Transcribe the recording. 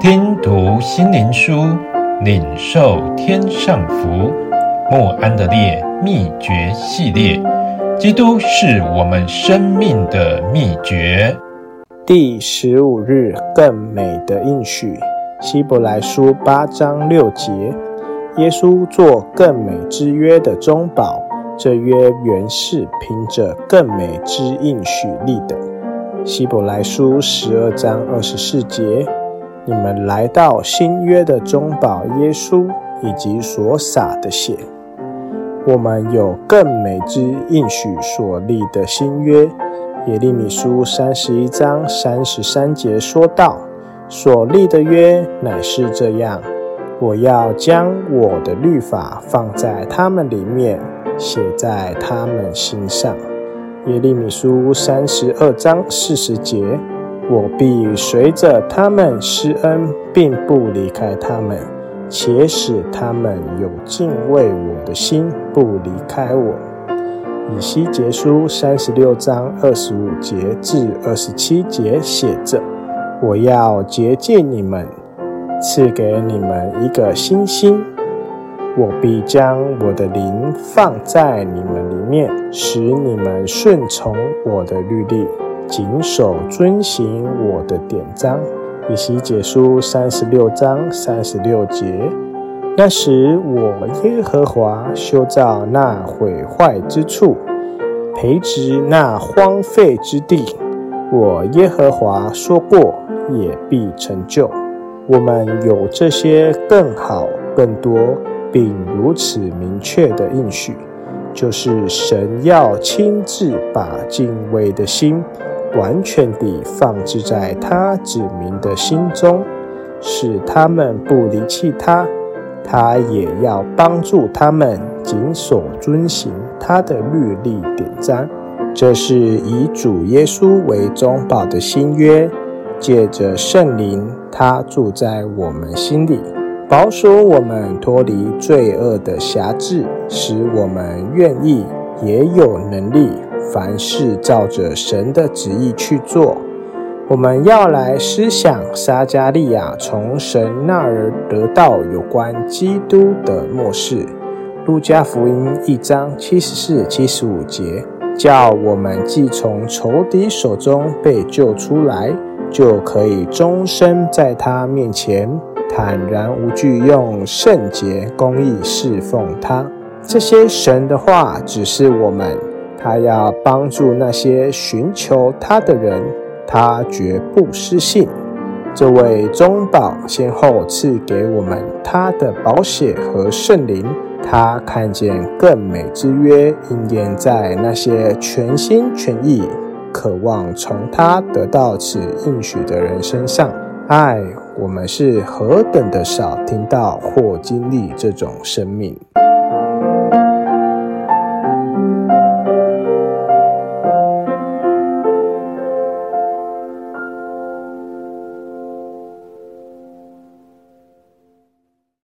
听读心灵书，领受天上福。莫安的烈秘诀系列，基督是我们生命的秘诀。第十五日，更美的应许。希伯来书八章六节，耶稣做更美之约的中保，这约原是凭着更美之应许立的。希伯来书十二章二十四节。你们来到新约的中保耶稣以及所洒的血，我们有更美之应许所立的新约。耶利米书三十一章三十三节说道：所立的约乃是这样，我要将我的律法放在他们里面，写在他们心上。耶利米书三十二章四十节。我必随着他们施恩，并不离开他们，且使他们有敬畏我的心，不离开我。以西结书三十六章二十五节至二十七节写着：“我要洁净你们，赐给你们一个新心。我必将我的灵放在你们里面，使你们顺从我的律例。”谨守遵行我的典章，以西结书三十六章三十六节。那时我耶和华修造那毁坏之处，培植那荒废之地。我耶和华说过，也必成就。我们有这些更好、更多，并如此明确的应许，就是神要亲自把敬畏的心。完全地放置在他子民的心中，使他们不离弃他。他也要帮助他们谨守遵行他的律例典章。这是以主耶稣为中保的新约，借着圣灵，他住在我们心里，保守我们脱离罪恶的辖制，使我们愿意也有能力。凡事照着神的旨意去做。我们要来思想撒迦利亚从神那儿得到有关基督的默示。路加福音一章七十四、七十五节，叫我们既从仇敌手中被救出来，就可以终身在他面前坦然无惧，用圣洁公义侍奉他。这些神的话只是我们。他要帮助那些寻求他的人，他绝不失信。这位中保先后赐给我们他的宝血和圣灵，他看见更美之约应验在那些全心全意渴望从他得到此应许的人身上。唉，我们是何等的少听到或经历这种生命。